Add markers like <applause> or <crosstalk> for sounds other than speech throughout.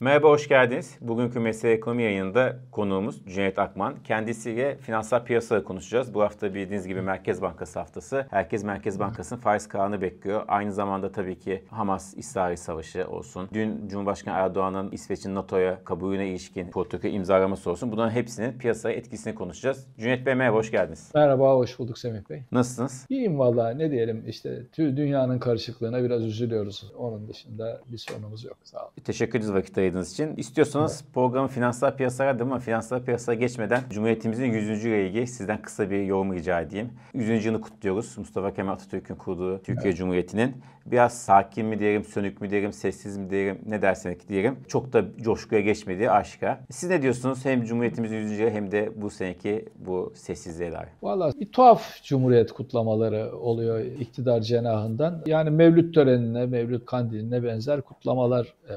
Merhaba, hoş geldiniz. Bugünkü Mesele Ekonomi yayınında konuğumuz Cüneyt Akman. Kendisiyle finansal piyasaları konuşacağız. Bu hafta bildiğiniz gibi Merkez Bankası haftası. Herkes Merkez Bankası'nın faiz kararını bekliyor. Aynı zamanda tabii ki Hamas-İsrail savaşı olsun. Dün Cumhurbaşkanı Erdoğan'ın İsveç'in NATO'ya kabulüne ilişkin protokol imzalaması olsun. Bunların hepsinin piyasaya etkisini konuşacağız. Cüneyt Bey merhaba, hoş geldiniz. Merhaba, hoş bulduk Semih Bey. Nasılsınız? İyiyim valla ne diyelim işte tüm dünyanın karışıklığına biraz üzülüyoruz. Onun dışında bir sorunumuz yok. Sağ olun. Teşekkür ederiz vakit ayırdığınız için. İstiyorsanız programı finansal piyasalara ama finansal piyasaya geçmeden Cumhuriyetimizin 100. ile ilgili sizden kısa bir yorum rica edeyim. 100. yılını kutluyoruz. Mustafa Kemal Atatürk'ün kurduğu Türkiye Cumhuriyeti'nin. Biraz sakin mi diyelim, sönük mü diyelim, sessiz mi diyelim, ne derseniz diyelim. Çok da coşkuya geçmediği aşikar. Siz ne diyorsunuz hem Cumhuriyetimizin 100. yılı hem de bu seneki bu sessizliğe dair? Valla bir tuhaf Cumhuriyet kutlamaları oluyor iktidar cenahından. Yani Mevlüt törenine, Mevlüt kandiline benzer kutlamalar e,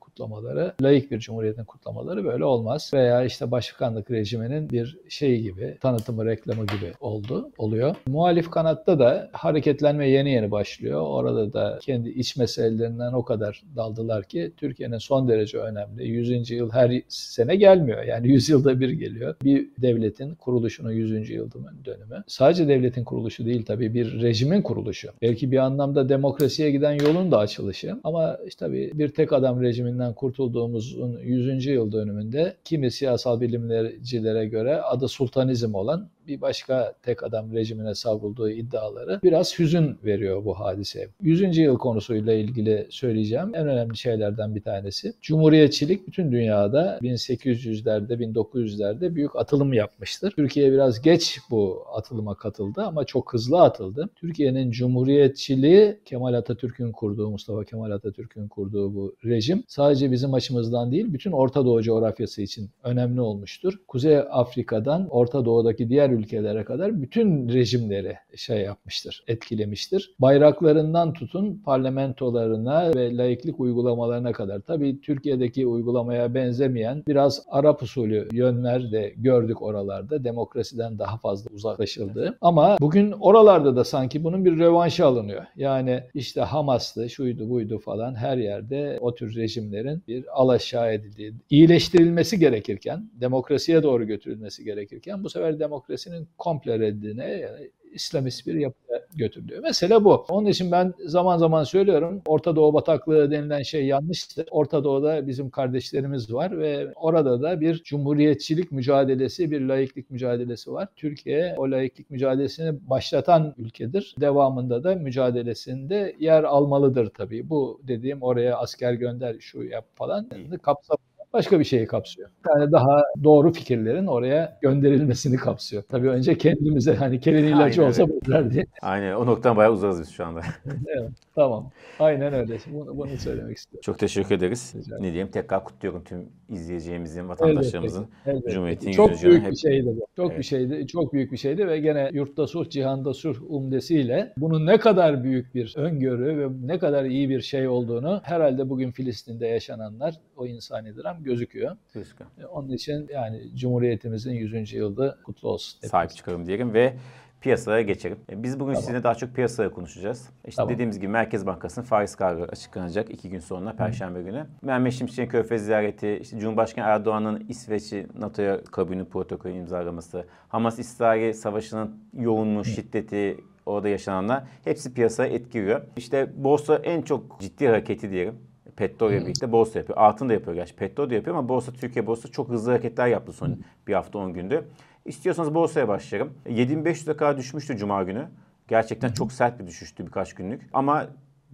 kutlamaları, layık bir cumhuriyetin kutlamaları böyle olmaz. Veya işte başbakanlık rejiminin bir şeyi gibi, tanıtımı, reklamı gibi oldu, oluyor. Muhalif kanatta da hareketlenme yeni yeni başlıyor. Orada da kendi iç meselelerinden o kadar daldılar ki Türkiye'nin son derece önemli. 100. yıl her sene gelmiyor. Yani <laughs> 100 yılda bir geliyor. Bir devletin kuruluşunun 100. yıl dönümü. Sadece devletin kuruluşu değil tabii bir rejimin kuruluşu. Belki bir anlamda demokrasiye giden yolun da açılışı. Ama işte tabii bir tek adam rejiminden kurtulduğumuzun 100. yıl dönümünde kimi siyasal bilimcilere göre adı sultanizm olan bir başka tek adam rejimine savrulduğu iddiaları biraz hüzün veriyor bu hadise. 100. yıl konusuyla ilgili söyleyeceğim en önemli şeylerden bir tanesi. Cumhuriyetçilik bütün dünyada 1800'lerde, 1900'lerde büyük atılım yapmıştır. Türkiye biraz geç bu atılıma katıldı ama çok hızlı atıldı. Türkiye'nin cumhuriyetçiliği Kemal Atatürk'ün kurduğu, Mustafa Kemal Atatürk'ün kurduğu bu rejim sadece bizim açımızdan değil, bütün Orta Doğu coğrafyası için önemli olmuştur. Kuzey Afrika'dan Orta Doğu'daki diğer ülkelere kadar bütün rejimleri şey yapmıştır, etkilemiştir. Bayraklarından tutun parlamentolarına ve laiklik uygulamalarına kadar. Tabii Türkiye'deki uygulamaya benzemeyen biraz Arap usulü yönler de gördük oralarda. Demokrasiden daha fazla uzaklaşıldı. Ama bugün oralarda da sanki bunun bir rövanşı alınıyor. Yani işte Hamas'tı, şuydu buydu falan her yerde o tür rejimlerin bir alaşağı edildiği, iyileştirilmesi gerekirken, demokrasiye doğru götürülmesi gerekirken bu sefer demokrasinin komple reddine yani İslamist bir yapıya götürülüyor. Mesela bu. Onun için ben zaman zaman söylüyorum Orta Doğu bataklığı denilen şey yanlıştır. Orta Doğu'da bizim kardeşlerimiz var ve orada da bir cumhuriyetçilik mücadelesi, bir laiklik mücadelesi var. Türkiye o laiklik mücadelesini başlatan ülkedir. Devamında da mücadelesinde yer almalıdır tabii. Bu dediğim oraya asker gönder şu yap falan kapsamıyor başka bir şeyi kapsıyor. Yani daha doğru fikirlerin oraya gönderilmesini kapsıyor. Tabii önce kendimize hani kelin ilacı Aynen olsa öyle. bunlar diye. Aynen o noktadan bayağı uzarız biz şu anda. <laughs> Evet, tamam. Aynen öyle. Bunu, bunu söylemek istiyorum. Çok teşekkür ederiz. Rica. Ne diyeyim tekrar kutluyorum tüm izleyeceğimizin, vatandaşlarımızın. Elbette. Cumhuriyet'in Çok 100. yılını büyük hep- bir şeydi bu. Çok Evet. bir şeydi. Çok büyük bir şeydi ve gene yurtta sulh, cihanda sulh umdesiyle bunun ne kadar büyük bir öngörü ve ne kadar iyi bir şey olduğunu herhalde bugün Filistin'de yaşananlar o insani dram gözüküyor. Gözüküyor. Onun için yani Cumhuriyetimizin 100. yılı kutlu olsun. sahip çıkalım diyelim ve piyasalara geçelim. E, Biz bugün Tamam. sizinle daha çok piyasaları konuşacağız. İşte Tamam. dediğimiz gibi Merkez Bankası'nın faiz kararı açıklanacak iki gün sonra Perşembe günü. Mehmet Şimşek'in Körfez ziyareti, işte Cumhurbaşkanı Erdoğan'ın İsveç'i NATO'ya kabulünü protokolü imzalaması, Hamas-İsrail savaşının yoğunluğu, şiddeti, orada yaşananlar hepsi piyasaya etkiliyor. İşte borsa en çok ciddi hareketi diyelim. Petrol ile birlikte borsa yapıyor. Altın da yapıyor gerçi. Petrol da yapıyor ama borsa, Türkiye borsası çok hızlı hareketler yaptı son bir hafta 10 günde. İstiyorsanız borsaya başlayalım. 7500'e kadar düşmüştü Cuma günü. Gerçekten çok sert bir düşüştü birkaç günlük. Ama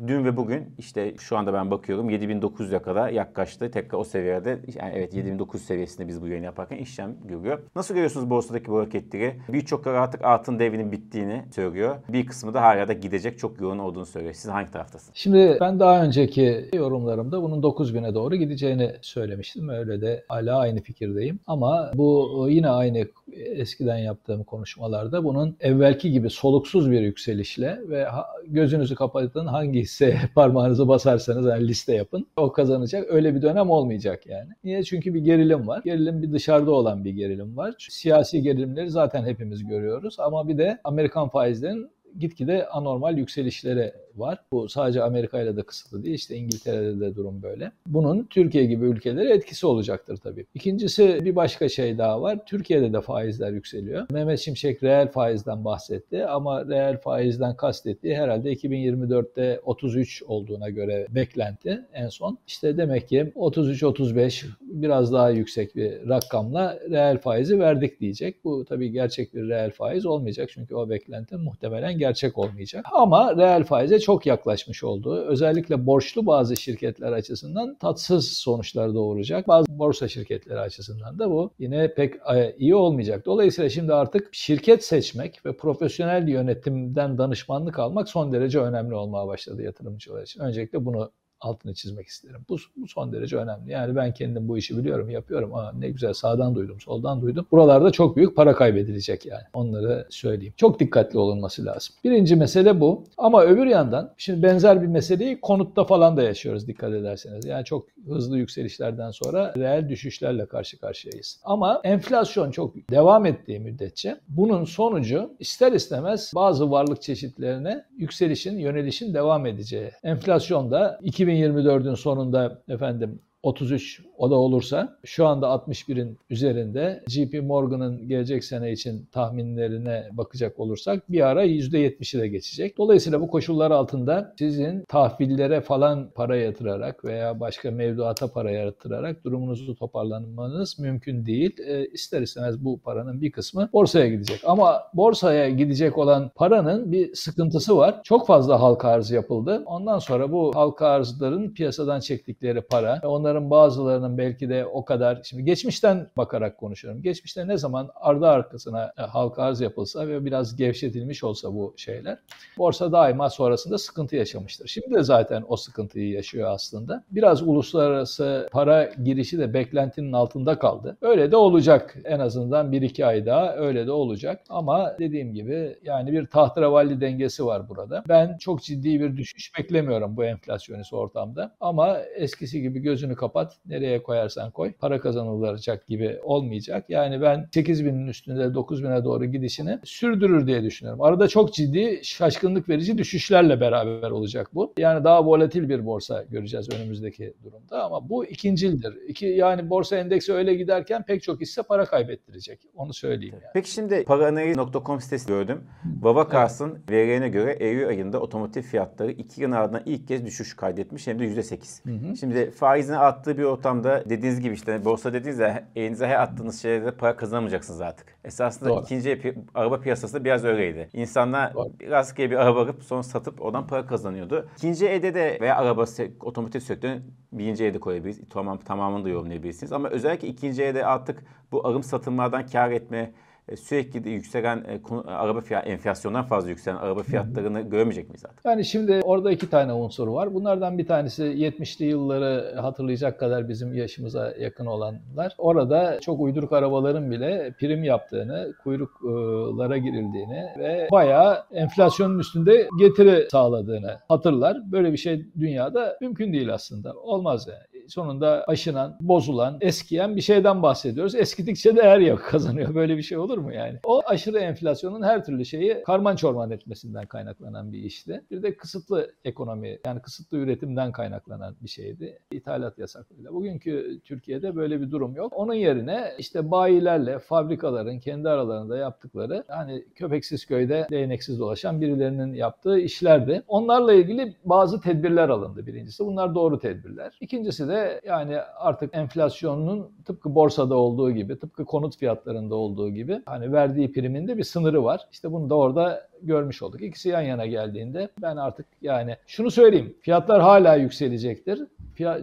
dün ve bugün işte şu anda ben bakıyorum 7900'e kadar yaklaştı. Tekrar o seviyede yani evet 7900 seviyesinde biz bu yayını yaparken işlem görüyor. Nasıl görüyorsunuz borsadaki bu hareketleri? Birçok artık altın devrinin bittiğini söylüyor. Bir kısmı da hala da gidecek çok yoğun olduğunu söylüyor. Siz hangi taraftasınız? Şimdi ben daha önceki yorumlarımda bunun 9000'e doğru gideceğini söylemiştim. Öyle de hala aynı fikirdeyim. Ama bu yine aynı eskiden yaptığım konuşmalarda bunun evvelki gibi soluksuz bir yükselişle ve gözünüzü kapatın hangi hisseye <laughs> parmağınızı basarsanız yani liste yapın. O kazanacak. Öyle bir dönem olmayacak yani. Niye? Çünkü bir gerilim var. Gerilim bir dışarıda olan bir gerilim var. Siyasi gerilimleri zaten hepimiz görüyoruz ama bir de Amerikan faizlerin gitgide anormal yükselişlere var. Bu sadece Amerika ile de kısıtlı değil. İşte İngiltere'de de durum böyle. Bunun Türkiye gibi ülkelere etkisi olacaktır tabii. İkincisi bir başka şey daha var. Türkiye'de de faizler yükseliyor. Mehmet Şimşek reel faizden bahsetti ama reel faizden kastettiği herhalde 2024'te 33 olduğuna göre beklenti en son. İşte demek ki 33-35 biraz daha yüksek bir rakamla reel faizi verdik diyecek. Bu tabii gerçek bir reel faiz olmayacak çünkü o beklenti muhtemelen gerçek olmayacak. Ama reel faize çok yaklaşmış olduğu özellikle borçlu bazı şirketler açısından tatsız sonuçlar doğuracak. Bazı borsa şirketleri açısından da bu yine pek e, iyi olmayacak. Dolayısıyla şimdi artık şirket seçmek ve profesyonel yönetimden danışmanlık almak son derece önemli olmaya başladı yatırımcılar için. Öncelikle bunu altını çizmek isterim. Bu, bu son derece önemli. Yani ben kendim bu işi biliyorum, yapıyorum. Aa, ne güzel sağdan duydum, soldan duydum. Buralarda çok büyük para kaybedilecek yani. Onları söyleyeyim. Çok dikkatli olunması lazım. Birinci mesele bu. Ama öbür yandan şimdi benzer bir meseleyi konutta falan da yaşıyoruz dikkat ederseniz. Yani çok hızlı yükselişlerden sonra reel düşüşlerle karşı karşıyayız. Ama enflasyon çok devam ettiği müddetçe bunun sonucu ister istemez bazı varlık çeşitlerine yükselişin, yönelişin devam edeceği. Enflasyon da 2024'ün sonunda efendim 33 o da olursa şu anda 61'in üzerinde JP Morgan'ın gelecek sene için tahminlerine bakacak olursak bir ara %70'i de geçecek. Dolayısıyla bu koşullar altında sizin tahvillere falan para yatırarak veya başka mevduata para yatırarak durumunuzu toparlanmanız mümkün değil. E, ister istemez bu paranın bir kısmı borsaya gidecek. Ama borsaya gidecek olan paranın bir sıkıntısı var. Çok fazla halka arz yapıldı. Ondan sonra bu halka arzların piyasadan çektikleri para ve onların bazılarının belki de o kadar şimdi geçmişten bakarak konuşuyorum. Geçmişte ne zaman ardı arkasına e, halka arz yapılsa ve biraz gevşetilmiş olsa bu şeyler borsa daima sonrasında sıkıntı yaşamıştır. Şimdi de zaten o sıkıntıyı yaşıyor aslında. Biraz uluslararası para girişi de beklentinin altında kaldı. Öyle de olacak en azından 1-2 ay daha öyle de olacak. Ama dediğim gibi yani bir tahterevalli dengesi var burada. Ben çok ciddi bir düşüş beklemiyorum bu enflasyonist ortamda. Ama eskisi gibi gözünü kapat nereye koyarsan koy para kazanılacak gibi olmayacak. Yani ben 8 binin üstünde 9 bine doğru gidişini sürdürür diye düşünüyorum. Arada çok ciddi şaşkınlık verici düşüşlerle beraber olacak bu. Yani daha volatil bir borsa göreceğiz önümüzdeki durumda ama bu ikincildir. İki, yani borsa endeksi öyle giderken pek çok hisse para kaybettirecek. Onu söyleyeyim yani. Peki şimdi paranayı.com sitesi gördüm. Babakars'ın evet. verilerine göre Eylül ayında otomotiv fiyatları 2 yıl ardından ilk kez düşüş kaydetmiş hem de %8. Hı hı. Şimdi faizin arttığı bir ortamda dediğiniz gibi işte borsa dediğinizde elinize her attığınız şeylerde para kazanamayacaksınız artık. Esasında Doğru. ikinci pi- araba piyasası biraz öyleydi. İnsanlar Doğru. rastgele bir araba alıp sonra satıp oradan para kazanıyordu. İkinci elde de veya araba otomotiv sektörünün birinci elde koyabiliriz. Tamam, tamamını da yorumlayabilirsiniz. Ama özellikle ikinci elde artık bu alım satımlardan kar etme, sürekli de yükselen e, araba fiyat enflasyondan fazla yükselen araba fiyatlarını görmeyecek miyiz artık? Yani şimdi orada iki tane unsur var. Bunlardan bir tanesi 70'li yılları hatırlayacak kadar bizim yaşımıza yakın olanlar. Orada çok uyduruk arabaların bile prim yaptığını, kuyruklara girildiğini ve bayağı enflasyonun üstünde getiri sağladığını hatırlar. Böyle bir şey dünyada mümkün değil aslında. Olmaz yani sonunda aşınan, bozulan, eskiyen bir şeyden bahsediyoruz. Eskidikçe değer yok <laughs> kazanıyor. Böyle bir şey olur mu yani? O aşırı enflasyonun her türlü şeyi karman çorman etmesinden kaynaklanan bir işti. Bir de kısıtlı ekonomi yani kısıtlı üretimden kaynaklanan bir şeydi. İthalat yasaklarıyla. Bugünkü Türkiye'de böyle bir durum yok. Onun yerine işte bayilerle fabrikaların kendi aralarında yaptıkları hani köpeksiz köyde değneksiz dolaşan birilerinin yaptığı işlerdi. Onlarla ilgili bazı tedbirler alındı birincisi. Bunlar doğru tedbirler. İkincisi de yani artık enflasyonun tıpkı borsada olduğu gibi, tıpkı konut fiyatlarında olduğu gibi hani verdiği primin de bir sınırı var. İşte bunu da orada görmüş olduk. İkisi yan yana geldiğinde ben artık yani şunu söyleyeyim. Fiyatlar hala yükselecektir.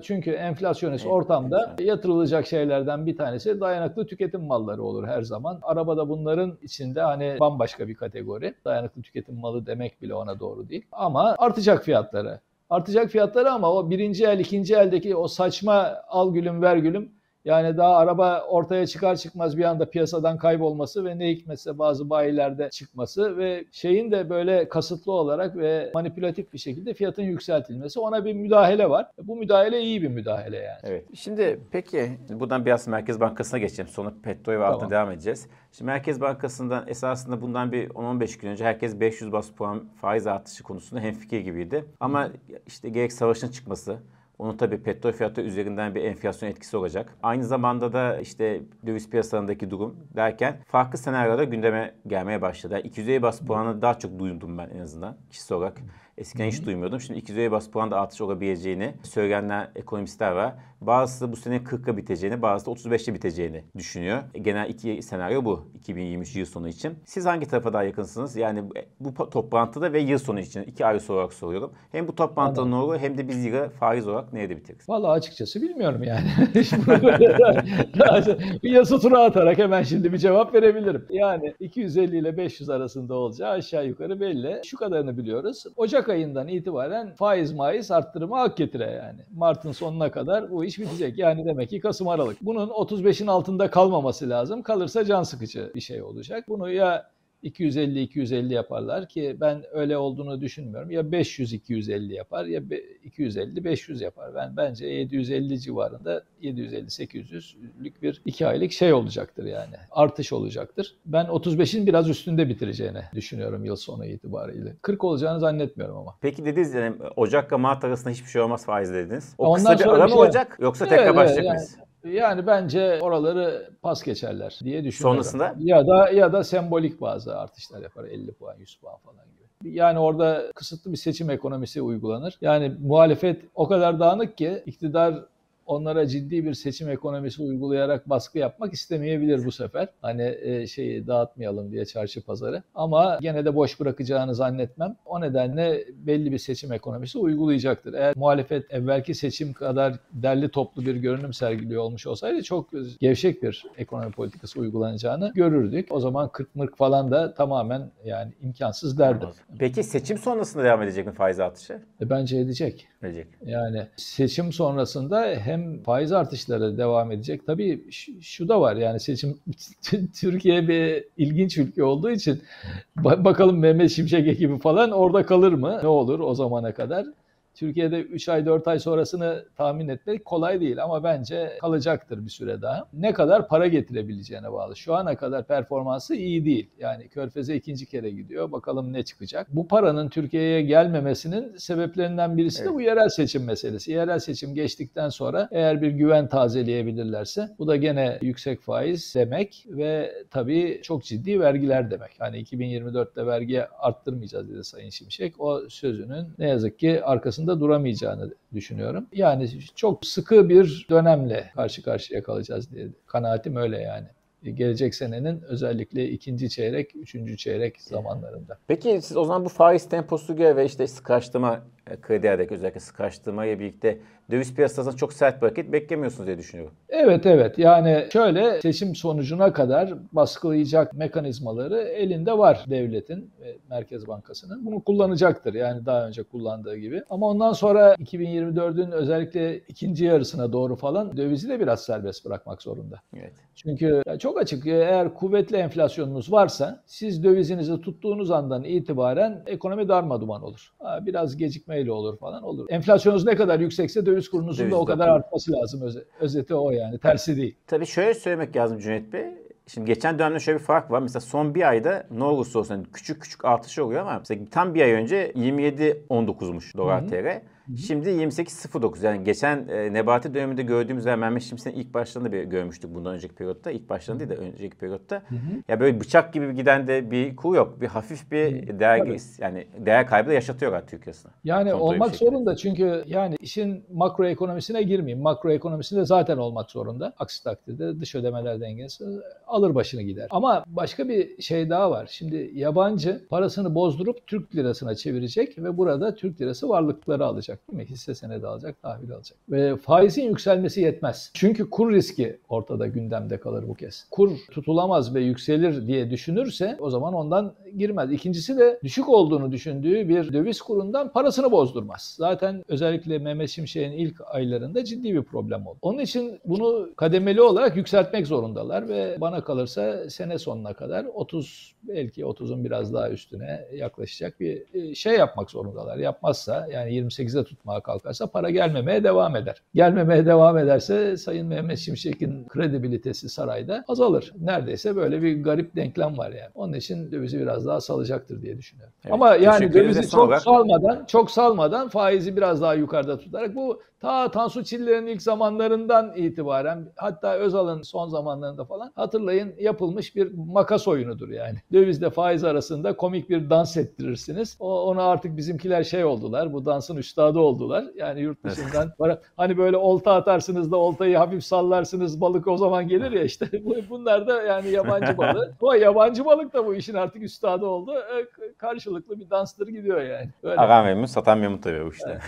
Çünkü enflasyonist evet, ortamda evet. yatırılacak şeylerden bir tanesi dayanıklı tüketim malları olur her zaman. Arabada bunların içinde hani bambaşka bir kategori. Dayanıklı tüketim malı demek bile ona doğru değil. Ama artacak fiyatları artacak fiyatları ama o birinci el, ikinci eldeki o saçma al gülüm ver gülüm Yani daha araba ortaya çıkar çıkmaz bir anda piyasadan kaybolması ve ne hikmetse bazı bayilerde çıkması ve şeyin de böyle kasıtlı olarak ve manipülatif bir şekilde fiyatın yükseltilmesi ona bir müdahale var. Bu müdahale iyi bir müdahale yani. Evet. Şimdi peki buradan biraz Merkez Bankası'na geçelim. Sonra petrol ve altına Tamam. devam edeceğiz. Şimdi Merkez Bankası'ndan esasında bundan bir 10-15 gün önce herkes 500 bas puan faiz artışı konusunda hemfikir gibiydi. Ama işte gerek savaşın çıkması, onun tabii petrol fiyatı üzerinden bir enflasyon etkisi olacak. Aynı zamanda da işte döviz piyasalarındaki durum derken farklı senaryoda gündeme gelmeye başladı. Yani 250 bas puanı daha çok duydum ben en azından kişisel olarak. Eskiden hiç duymuyordum. Şimdi 250 bas puan da artış olabileceğini söyleyenler ekonomistler var. Bazısı bu sene 40'a biteceğini, bazısı da 35'e biteceğini düşünüyor. Genel iki senaryo bu 2023 yıl sonu için. Siz hangi tarafa daha yakınsınız? Yani bu po- toplantıda ve yıl sonu için iki ayrı soru olarak soruyorum. Hem bu toplantıda ne olur hem de biz yılı faiz olarak nerede bitiririz? Vallahi açıkçası bilmiyorum yani. Bir yazı tura atarak hemen şimdi bir cevap verebilirim. Yani 250 ile 500 arasında olacağı aşağı yukarı belli. Şu kadarını biliyoruz. Ocak ayından itibaren faiz maiz arttırımı hak getire yani. Mart'ın sonuna kadar bu iş bitecek. Yani demek ki Kasım Aralık. Bunun 35'in altında kalmaması lazım. Kalırsa can sıkıcı bir şey olacak. Bunu ya 250-250 yaparlar ki ben öyle olduğunu düşünmüyorum. Ya 500-250 yapar ya be- 250-500 yapar. Ben bence 750 civarında 750-800'lük bir iki aylık şey olacaktır yani. Artış olacaktır. Ben 35'in biraz üstünde bitireceğini düşünüyorum yıl sonu itibariyle. 40 olacağını zannetmiyorum ama. Peki dediniz yani Ocak'la Mart arasında hiçbir şey olmaz faiz dediniz. O Ondan kısa bir ara mı şey- olacak yoksa tekrar Evet, başlayacak evet, mıyız? Yani bence oraları pas geçerler diye düşünüyorum. Sonrasında? Ya da ya da sembolik bazı artışlar yapar 50 puan 100 puan falan gibi. Yani orada kısıtlı bir seçim ekonomisi uygulanır. Yani muhalefet o kadar dağınık ki iktidar onlara ciddi bir seçim ekonomisi uygulayarak baskı yapmak istemeyebilir bu sefer. Hani e, şeyi dağıtmayalım diye çarşı pazarı. Ama gene de boş bırakacağını zannetmem. O nedenle belli bir seçim ekonomisi uygulayacaktır. Eğer muhalefet evvelki seçim kadar derli toplu bir görünüm sergiliyor olmuş olsaydı çok gevşek bir ekonomi politikası uygulanacağını görürdük. O zaman 40 mırk falan da tamamen yani imkansız derdim. Peki seçim sonrasında devam edecek mi faiz artışı? E, bence edecek. Edecek. Yani seçim sonrasında hem faiz artışları devam edecek. Tabii şu, da var yani seçim <laughs> Türkiye bir ilginç ülke olduğu için ba- bakalım Mehmet Şimşek ekibi falan orada kalır mı? Ne olur o zamana kadar? Türkiye'de 3 ay 4 ay sonrasını tahmin etmek kolay değil ama bence kalacaktır bir süre daha. Ne kadar para getirebileceğine bağlı. Şu ana kadar performansı iyi değil. Yani Körfez'e ikinci kere gidiyor. Bakalım ne çıkacak. Bu paranın Türkiye'ye gelmemesinin sebeplerinden birisi de Evet. bu yerel seçim meselesi. Yerel seçim geçtikten sonra eğer bir güven tazeleyebilirlerse bu da gene yüksek faiz demek ve tabii çok ciddi vergiler demek. Hani 2024'te vergi arttırmayacağız dedi Sayın Şimşek. O sözünün ne yazık ki arkasında duramayacağını düşünüyorum. Yani çok sıkı bir dönemle karşı karşıya kalacağız diye kanaatim öyle yani. Gelecek senenin özellikle ikinci çeyrek, üçüncü çeyrek zamanlarında. Peki siz o zaman bu faiz temposu ve işte sıkılaştırma e, kredi yerdeki özellikle sıkılaştırmayla birlikte döviz piyasasında çok sert bir hareket beklemiyorsunuz diye düşünüyorum. Evet evet yani şöyle seçim sonucuna kadar baskılayacak mekanizmaları elinde var devletin ve Merkez Bankası'nın. Bunu kullanacaktır yani daha önce kullandığı gibi. Ama ondan sonra 2024'ün özellikle ikinci yarısına doğru falan dövizi de biraz serbest bırakmak zorunda. Evet. Çünkü çok açık eğer kuvvetli enflasyonunuz varsa siz dövizinizi tuttuğunuz andan itibaren ekonomi darmaduman olur. Ha, biraz gecikmeyle olur falan olur. Enflasyonunuz ne kadar yüksekse döviz kurunuzun Döviz da o kadar artar. artması lazım. Öz- özeti o yani tersi değil. Tabii şöyle söylemek lazım Cüneyt Bey. Şimdi geçen dönemde şöyle bir fark var. Mesela son bir ayda ne olursa olsun hani küçük küçük artış oluyor ama mesela tam bir ay önce 27.19'muş dolar TL. Şimdi 28.09 yani geçen e, Nebati döneminde gördüğümüz ve Mehmet Şimşek'in ilk başlarında bir görmüştük bundan önceki periyotta. İlk başlarında değil de önceki periyotta. Ya böyle bıçak gibi giden de bir kur yok. Bir hafif bir değer Tabii. yani değer kaybı da yaşatıyorlar Türk lirasına. Yani Kontrollü bir olmak zorunda çünkü yani işin makro ekonomisine girmeyeyim. Makro ekonomisinde zaten olmak zorunda. Aksi takdirde dış ödemeler dengesi alır başını gider. Ama başka bir şey daha var. Şimdi yabancı parasını bozdurup Türk lirasına çevirecek ve burada Türk lirası varlıkları alacak. Alacak değil mi? Hisse senedi alacak, tahvil alacak. Ve faizin yükselmesi yetmez. Çünkü kur riski ortada gündemde kalır bu kez. Kur tutulamaz ve yükselir diye düşünürse o zaman ondan girmez. İkincisi de düşük olduğunu düşündüğü bir döviz kurundan parasını bozdurmaz. Zaten özellikle Mehmet Şimşek'in ilk aylarında ciddi bir problem oldu. Onun için bunu kademeli olarak yükseltmek zorundalar ve bana kalırsa sene sonuna kadar 30 belki 30'un biraz daha üstüne yaklaşacak bir e, şey yapmak zorundalar. Yapmazsa yani 28'de tutmaya kalkarsa para gelmemeye devam eder. Gelmemeye devam ederse Sayın Mehmet Şimşek'in kredibilitesi sarayda azalır. Neredeyse böyle bir garip denklem var yani. Onun için dövizi biraz daha salacaktır diye düşünüyorum. Evet, Ama yani dövizi çok olarak- salmadan, çok salmadan faizi biraz daha yukarıda tutarak bu ta Tansu Çiller'in ilk zamanlarından itibaren hatta Özal'ın son zamanlarında falan hatırlayın yapılmış bir makas oyunudur yani. Dövizle faiz arasında komik bir dans ettirirsiniz. O, onu artık bizimkiler şey oldular. Bu dansın üstadı oldular. Yani yurt dışından para, hani böyle olta atarsınız da oltayı hafif sallarsınız balık o zaman gelir ya işte. <laughs> Bu- Bunlar da yani yabancı <laughs> balık. O yabancı balık da bu işin artık üstadı oldu. E, Karşılıklı bir danstır gidiyor yani. Böyle. Aran memnun, satan memnun tabii bu işte.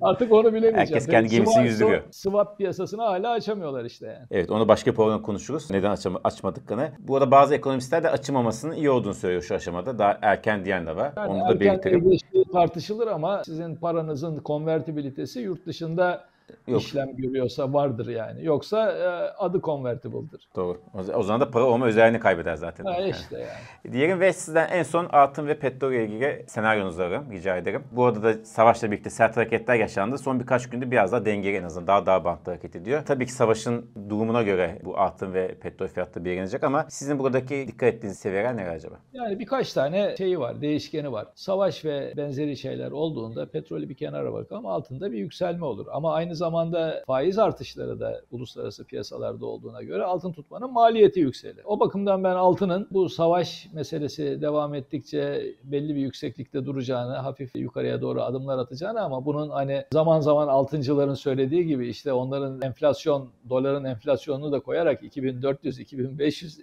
Artık onu bilemeyeceğim. Herkes kendi gemisini yüzdürüyor. Swap piyasasını hala açamıyorlar işte yani. Evet onu başka bir programda konuşuruz. Neden açam açmadıklarını. Bu arada bazı ekonomistler de açılmamasının iyi olduğunu söylüyor şu aşamada. Daha erken diyen de var. Yani onu da belirtelim. Tartışılır ama sizin paranızın konvertibilitesi yurt dışında Yok. işlem görüyorsa vardır yani. Yoksa e, adı convertible'dır. Doğru. O- zaman da para olma özelliğini kaybeder zaten. Ha işte yani. Diyelim ve sizden en son altın ve petrol ile ilgili senaryonuzu ararım, rica ederim. Bu arada da savaşla birlikte sert hareketler yaşandı. Son birkaç günde biraz daha dengeli en azından daha daha bantlı hareket ediyor. Tabii ki savaşın durumuna göre bu altın ve petrol fiyatları belirlenecek ama sizin buradaki dikkat ettiğiniz seviyeler neler acaba? Yani birkaç tane şeyi var, değişkeni var. Savaş ve benzeri şeyler olduğunda petrolü bir kenara bırakalım altında bir yükselme olur. Ama aynı zamanda faiz artışları da uluslararası piyasalarda olduğuna göre altın tutmanın maliyeti yükselir. O bakımdan ben altının bu savaş meselesi devam ettikçe belli bir yükseklikte duracağını, hafif yukarıya doğru adımlar atacağını ama bunun hani zaman zaman altıncıların söylediği gibi işte onların enflasyon, doların enflasyonunu da koyarak 2400, 2500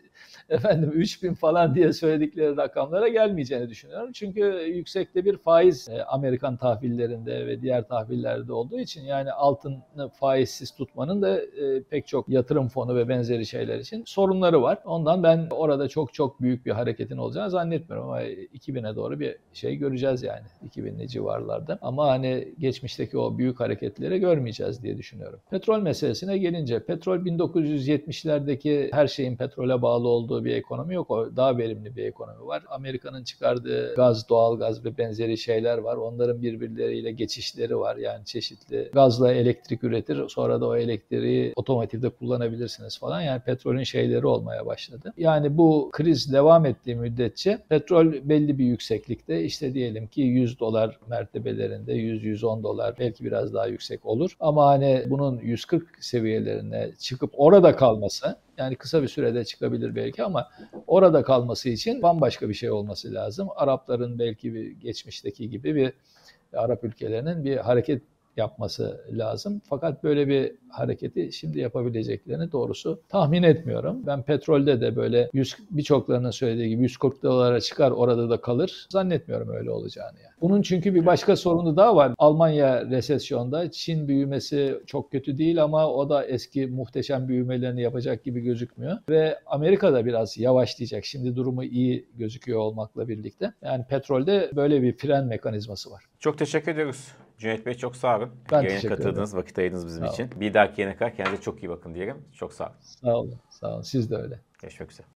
efendim 3000 falan diye söyledikleri rakamlara gelmeyeceğini düşünüyorum. Çünkü yüksekte bir faiz e, Amerikan tahvillerinde ve diğer tahvillerde olduğu için yani altını faizsiz tutmanın da e, pek çok yatırım fonu ve benzeri şeyler için sorunları var. Ondan ben orada çok çok büyük bir hareketin olacağını zannetmiyorum ama 2000'e doğru bir şey göreceğiz yani 2000'li civarlarda. Ama hani geçmişteki o büyük hareketleri görmeyeceğiz diye düşünüyorum. Petrol meselesine gelince petrol 1970'lerdeki her şeyin petrole bağlı olduğu bir ekonomi yok. Daha verimli bir ekonomi var. Amerika'nın çıkardığı gaz, doğal gaz ve benzeri şeyler var. Onların birbirleriyle geçişleri var. Yani çeşitli gazla elektrik üretir. Sonra da o elektriği otomotivde kullanabilirsiniz falan. Yani petrolün şeyleri olmaya başladı. Yani bu kriz devam ettiği müddetçe petrol belli bir yükseklikte işte diyelim ki 100 dolar mertebelerinde 100-110 dolar belki biraz daha yüksek olur. Ama hani bunun 140 seviyelerine çıkıp orada kalması yani kısa bir sürede çıkabilir belki ama orada kalması için bambaşka bir şey olması lazım. Arapların belki bir geçmişteki gibi bir Arap ülkelerinin bir hareket yapması lazım. Fakat böyle bir hareketi şimdi yapabileceklerini doğrusu tahmin etmiyorum. Ben petrolde de böyle 100 birçoklarının söylediği gibi 140 dolara çıkar orada da kalır. Zannetmiyorum öyle olacağını yani. Bunun çünkü bir başka sorunu daha var. Almanya resesyonda Çin büyümesi çok kötü değil ama o da eski muhteşem büyümelerini yapacak gibi gözükmüyor. Ve Amerika da biraz yavaşlayacak. Şimdi durumu iyi gözüküyor olmakla birlikte. Yani petrolde böyle bir fren mekanizması var. Çok teşekkür ediyoruz. Cüneyt Bey çok sağ olun. Ben Yayına katıldınız, vakit ayırdınız bizim Sağ olun. için. Bir dahaki yayına kadar kendinize çok iyi bakın diyelim. Çok sağ olun. Sağ olun. Sağ olun. Siz de öyle. Görüşmek üzere.